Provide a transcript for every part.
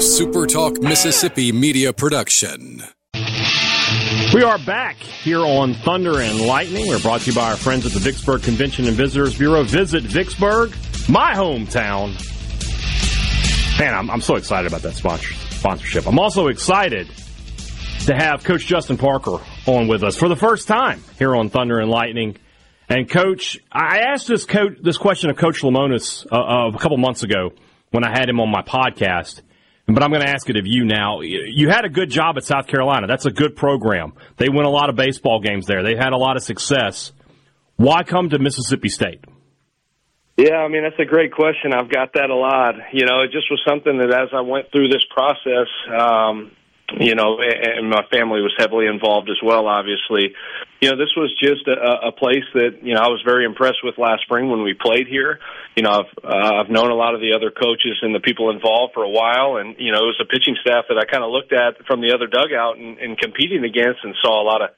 SuperTalk Mississippi media production. We are back here on Thunder and Lightning. We're brought to you by our friends at the Vicksburg Convention and Visitors Bureau. Visit Vicksburg, my hometown. Man, I'm, I'm so excited about that sponsor, sponsorship. I'm also excited to have Coach Justin Parker on with us for the first time here on Thunder and Lightning. And Coach, I asked this coach this question of Coach Lemonis uh, a couple months ago when I had him on my podcast. But I'm going to ask it of you now. You had a good job at South Carolina. That's a good program. They win a lot of baseball games there. They've had a lot of success. Why come to Mississippi State? Yeah, I mean that's a great question. I've got that a lot. You know, it just was something that as I went through this process, um, you know, and my family was heavily involved as well. Obviously, you know, this was just a, a place that you know I was very impressed with last spring when we played here. You know, I've uh, I've known a lot of the other coaches and the people involved for a while, and you know, it was a pitching staff that I kind of looked at from the other dugout and, and competing against, and saw a lot of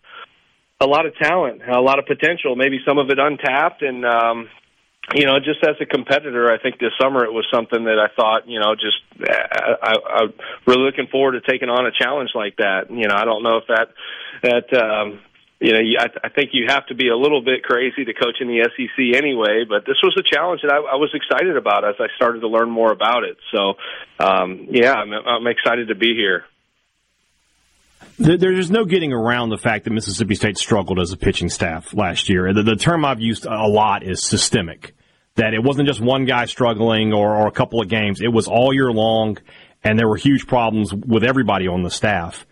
a lot of talent, a lot of potential, maybe some of it untapped, and um, you know, just as a competitor, I think this summer it was something that I thought, you know, just I, I, I'm really looking forward to taking on a challenge like that. You know, I don't know if that that um, you know, I, I think you have to be a little bit crazy to coach in the SEC anyway. But this was a challenge that I, I was excited about as I started to learn more about it. So, um, yeah, I'm, I'm excited to be here. There's no getting around the fact that Mississippi State struggled as a pitching staff last year. The, the, term I've used a lot is systemic. That it wasn't just one guy struggling or, or a couple of games. It was all year long, and there were huge problems with everybody on the staff.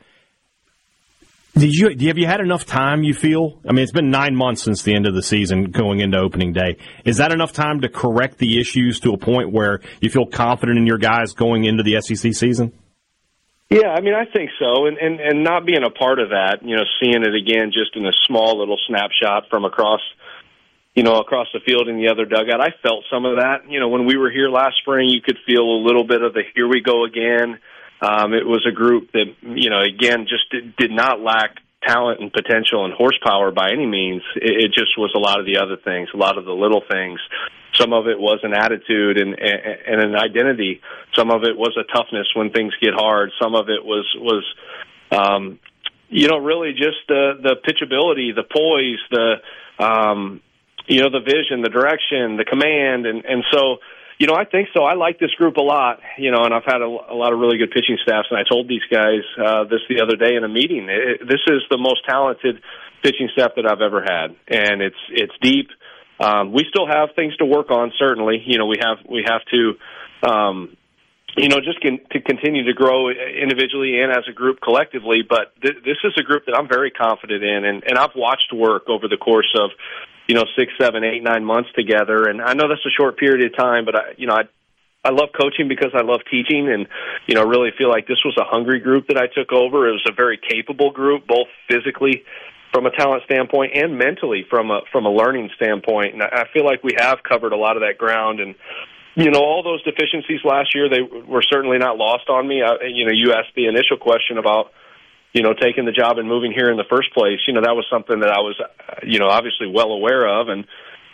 Did you have you had enough time? You feel? I mean, it's been nine months since the end of the season, going into opening day. Is that enough time to correct the issues to a point where you feel confident in your guys going into the SEC season? Yeah, I mean, I think so, and and and not being a part of that, you know, seeing it again just in a small little snapshot from across, you know, across the field in the other dugout. I felt some of that. You know, when we were here last spring, you could feel a little bit of the here we go again. Um, it was a group that, you know, again, just did, did not lack talent and potential and horsepower by any means. It, it just was a lot of the other things, a lot of the little things. Some of it was an attitude and, and, and an identity. Some of it was a toughness when things get hard. Some of it was was um, you know really just the the pitchability, the poise, the um, you know the vision, the direction, the command, and and so you know, I think so. I like this group a lot, you know, and I've had a, a lot of really good pitching staffs. And I told these guys uh, this the other day in a meeting. It, this is the most talented pitching staff that I've ever had, and it's it's deep. Um, we still have things to work on. Certainly, you know, we have we have to, um, you know, just to continue to grow individually and as a group collectively. But th- this is a group that I'm very confident in, and, and I've watched work over the course of, you know, six, seven, eight, nine months together. And I know that's a short period of time, but I, you know, I. I love coaching because I love teaching and you know really feel like this was a hungry group that I took over. It was a very capable group both physically from a talent standpoint and mentally from a from a learning standpoint. And I feel like we have covered a lot of that ground. And you know, all those deficiencies last year they were certainly not lost on me. I, you know, you asked the initial question about you know taking the job and moving here in the first place. You know, that was something that I was you know obviously well aware of and.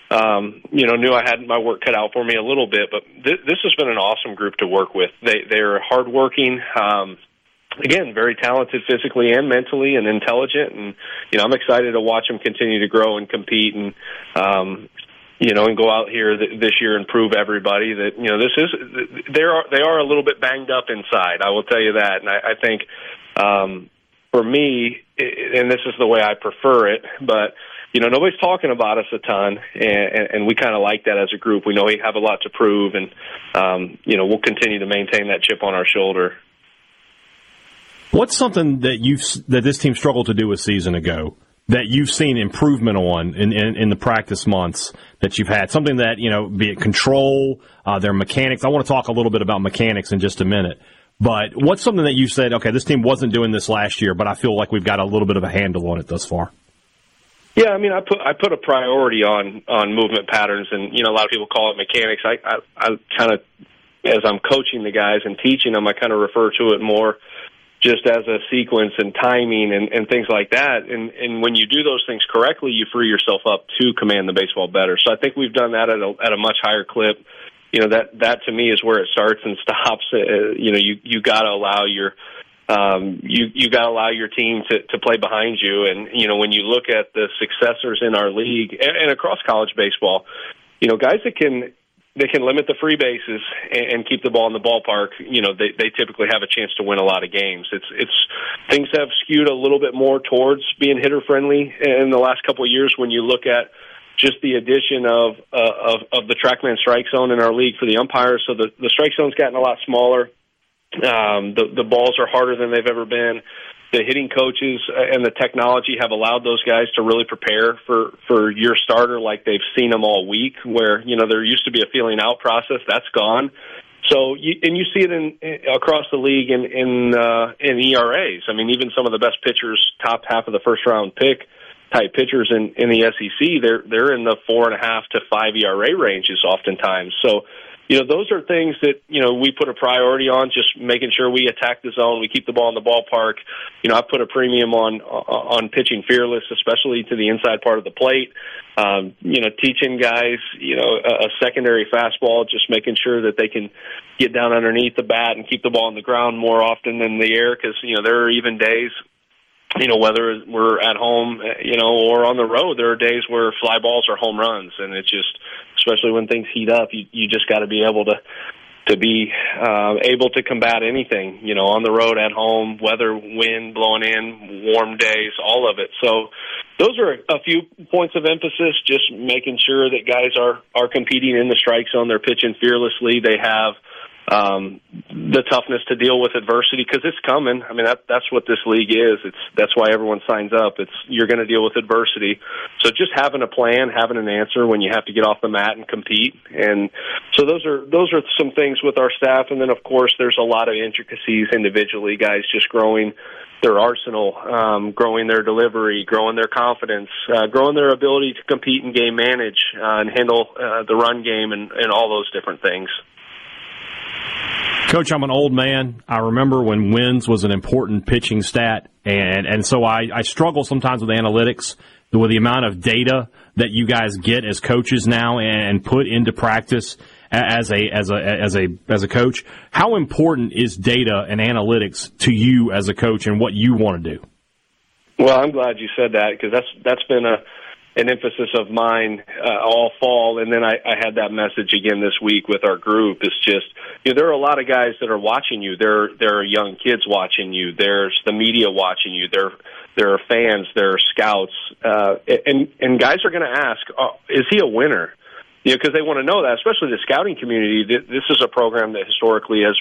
Um, you know, knew I had my work cut out for me a little bit, but th- this has been an awesome group to work with. They they're hardworking. Um, again, very talented physically and mentally and intelligent. And, you know, I'm excited to watch them continue to grow and compete and, um, you know, and go out here th- this year and prove everybody that, you know, this is, they are, they are a little bit banged up inside. I will tell you that. And I, I think, um, for me, and this is the way I prefer it, but, you know, nobody's talking about us a ton, and, and we kind of like that as a group. We know we have a lot to prove, and um, you know, we'll continue to maintain that chip on our shoulder. What's something that you've that this team struggled to do a season ago that you've seen improvement on in, in, in the practice months that you've had? Something that you know, be it control, uh, their mechanics. I want to talk a little bit about mechanics in just a minute. But what's something that you said? Okay, this team wasn't doing this last year, but I feel like we've got a little bit of a handle on it thus far. Yeah, I mean, I put I put a priority on on movement patterns, and you know, a lot of people call it mechanics. I I, I kind of, as I'm coaching the guys and teaching them, I kind of refer to it more just as a sequence and timing and, and things like that. And, and when you do those things correctly, you free yourself up to command the baseball better. So I think we've done that at a, at a much higher clip. You know that that to me is where it starts and stops. Uh, you know, you you got to allow your um, you you got to allow your team to to play behind you. And you know, when you look at the successors in our league and, and across college baseball, you know, guys that can they can limit the free bases and, and keep the ball in the ballpark. You know, they they typically have a chance to win a lot of games. It's it's things have skewed a little bit more towards being hitter friendly in the last couple of years when you look at just the addition of uh, of of the TrackMan strike zone in our league for the umpires. So the the strike zone's gotten a lot smaller. Um, the the balls are harder than they've ever been. The hitting coaches and the technology have allowed those guys to really prepare for for your starter like they've seen them all week. Where you know there used to be a feeling out process that's gone. So you, and you see it in, in across the league in in uh, in ERAs. I mean, even some of the best pitchers, top half of the first round pick type pitchers in in the SEC, they're they're in the four and a half to five ERA ranges oftentimes. So you know, those are things that, you know, we put a priority on, just making sure we attack the zone, we keep the ball in the ballpark. You know, I put a premium on, on pitching fearless, especially to the inside part of the plate. Um, you know, teaching guys, you know, a, a secondary fastball, just making sure that they can get down underneath the bat and keep the ball on the ground more often than the air, because, you know, there are even days you know, whether we're at home, you know, or on the road, there are days where fly balls are home runs, and it's just, especially when things heat up, you you just got to be able to to be uh, able to combat anything, you know, on the road, at home, weather, wind blowing in, warm days, all of it. So, those are a few points of emphasis. Just making sure that guys are are competing in the strike zone, they're pitching fearlessly, they have um, the toughness to deal with adversity because it's coming. I mean, that that's what this league is. It's that's why everyone signs up. It's you're going to deal with adversity. So just having a plan, having an answer when you have to get off the mat and compete, and so those are those are some things with our staff. And then of course there's a lot of intricacies individually, guys just growing their arsenal, um, growing their delivery, growing their confidence, uh, growing their ability to compete and game manage uh, and handle uh, the run game and, and all those different things. Coach, I'm an old man. I remember when wins was an important pitching stat, and and so I, I struggle sometimes with analytics, with the amount of data that you guys get as coaches now and put into practice as a as a as a as a coach. How important is data and analytics to you as a coach, and what you want to do? Well, I'm glad you said that because that's that's been a an emphasis of mine uh, all fall, and then I, I had that message again this week with our group. It's just you know there are a lot of guys that are watching you. There there are young kids watching you. There's the media watching you. There there are fans. There are scouts, uh, and and guys are going to ask, oh, is he a winner? You know, because they want to know that, especially the scouting community. This is a program that historically has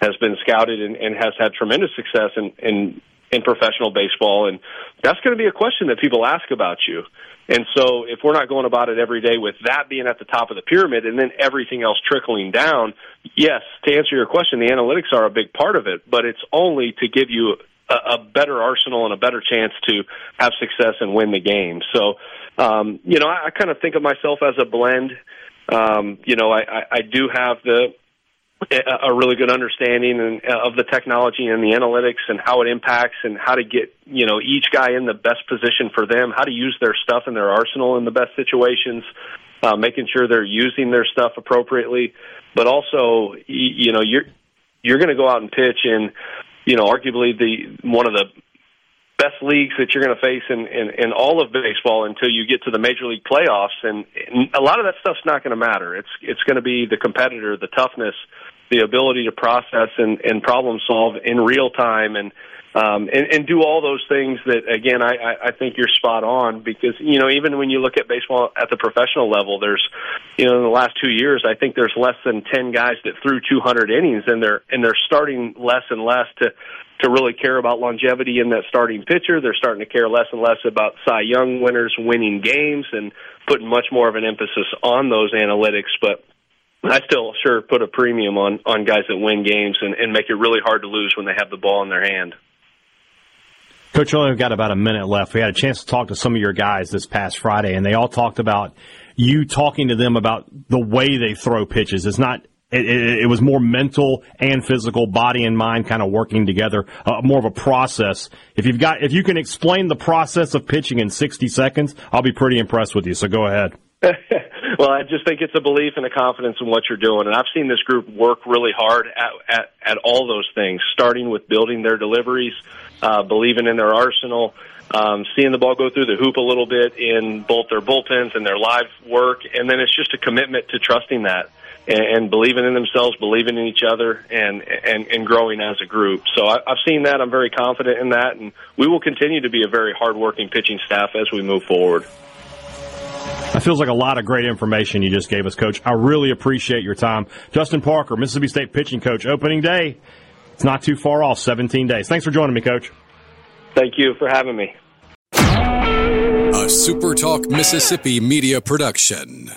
has been scouted and, and has had tremendous success in, in in professional baseball, and that's going to be a question that people ask about you. And so, if we're not going about it every day with that being at the top of the pyramid and then everything else trickling down, yes, to answer your question, the analytics are a big part of it, but it's only to give you a, better arsenal and a better chance to have success and win the game. So, um, you know, I, I kind of think of myself as a blend. Um, you know, I, I, I do have the a really good understanding and, uh, of the technology and the analytics and how it impacts and how to get you know each guy in the best position for them, how to use their stuff and their arsenal in the best situations, uh, making sure they're using their stuff appropriately, but also you know you're you're going to go out and pitch in you know arguably the one of the best leagues that you're going to face in, in, in all of baseball until you get to the major league playoffs. And, and a lot of that stuff's not going to matter. It's it's going to be the competitor, the toughness, the ability to process and, and problem solve in real time and um, and, and do all those things that again I, I think you're spot on because you know even when you look at baseball at the professional level there's you know in the last two years I think there's less than ten guys that threw 200 innings and they're and they're starting less and less to to really care about longevity in that starting pitcher. They're starting to care less and less about Cy Young winners winning games and putting much more of an emphasis on those analytics. But I still sure put a premium on on guys that win games and, and make it really hard to lose when they have the ball in their hand. Coach, only got about a minute left. We had a chance to talk to some of your guys this past Friday, and they all talked about you talking to them about the way they throw pitches. It's not. It, it, it was more mental and physical, body and mind, kind of working together. Uh, more of a process. If you've got, if you can explain the process of pitching in sixty seconds, I'll be pretty impressed with you. So go ahead. well, I just think it's a belief and a confidence in what you're doing, and I've seen this group work really hard at at, at all those things, starting with building their deliveries, uh, believing in their arsenal. Um, seeing the ball go through the hoop a little bit in both their bullpens and their live work, and then it's just a commitment to trusting that and, believing in themselves, believing in each other, and and, and growing as a group. So I, I've seen that. I'm very confident in that, and we will continue to be a very hardworking pitching staff as we move forward. That feels like a lot of great information you just gave us, Coach. I really appreciate your time. Justin Parker, Mississippi State pitching coach, opening day. It's not too far off, 17 days. Thanks for joining me, Coach. Thank you for having me. A SuperTalk Mississippi media production.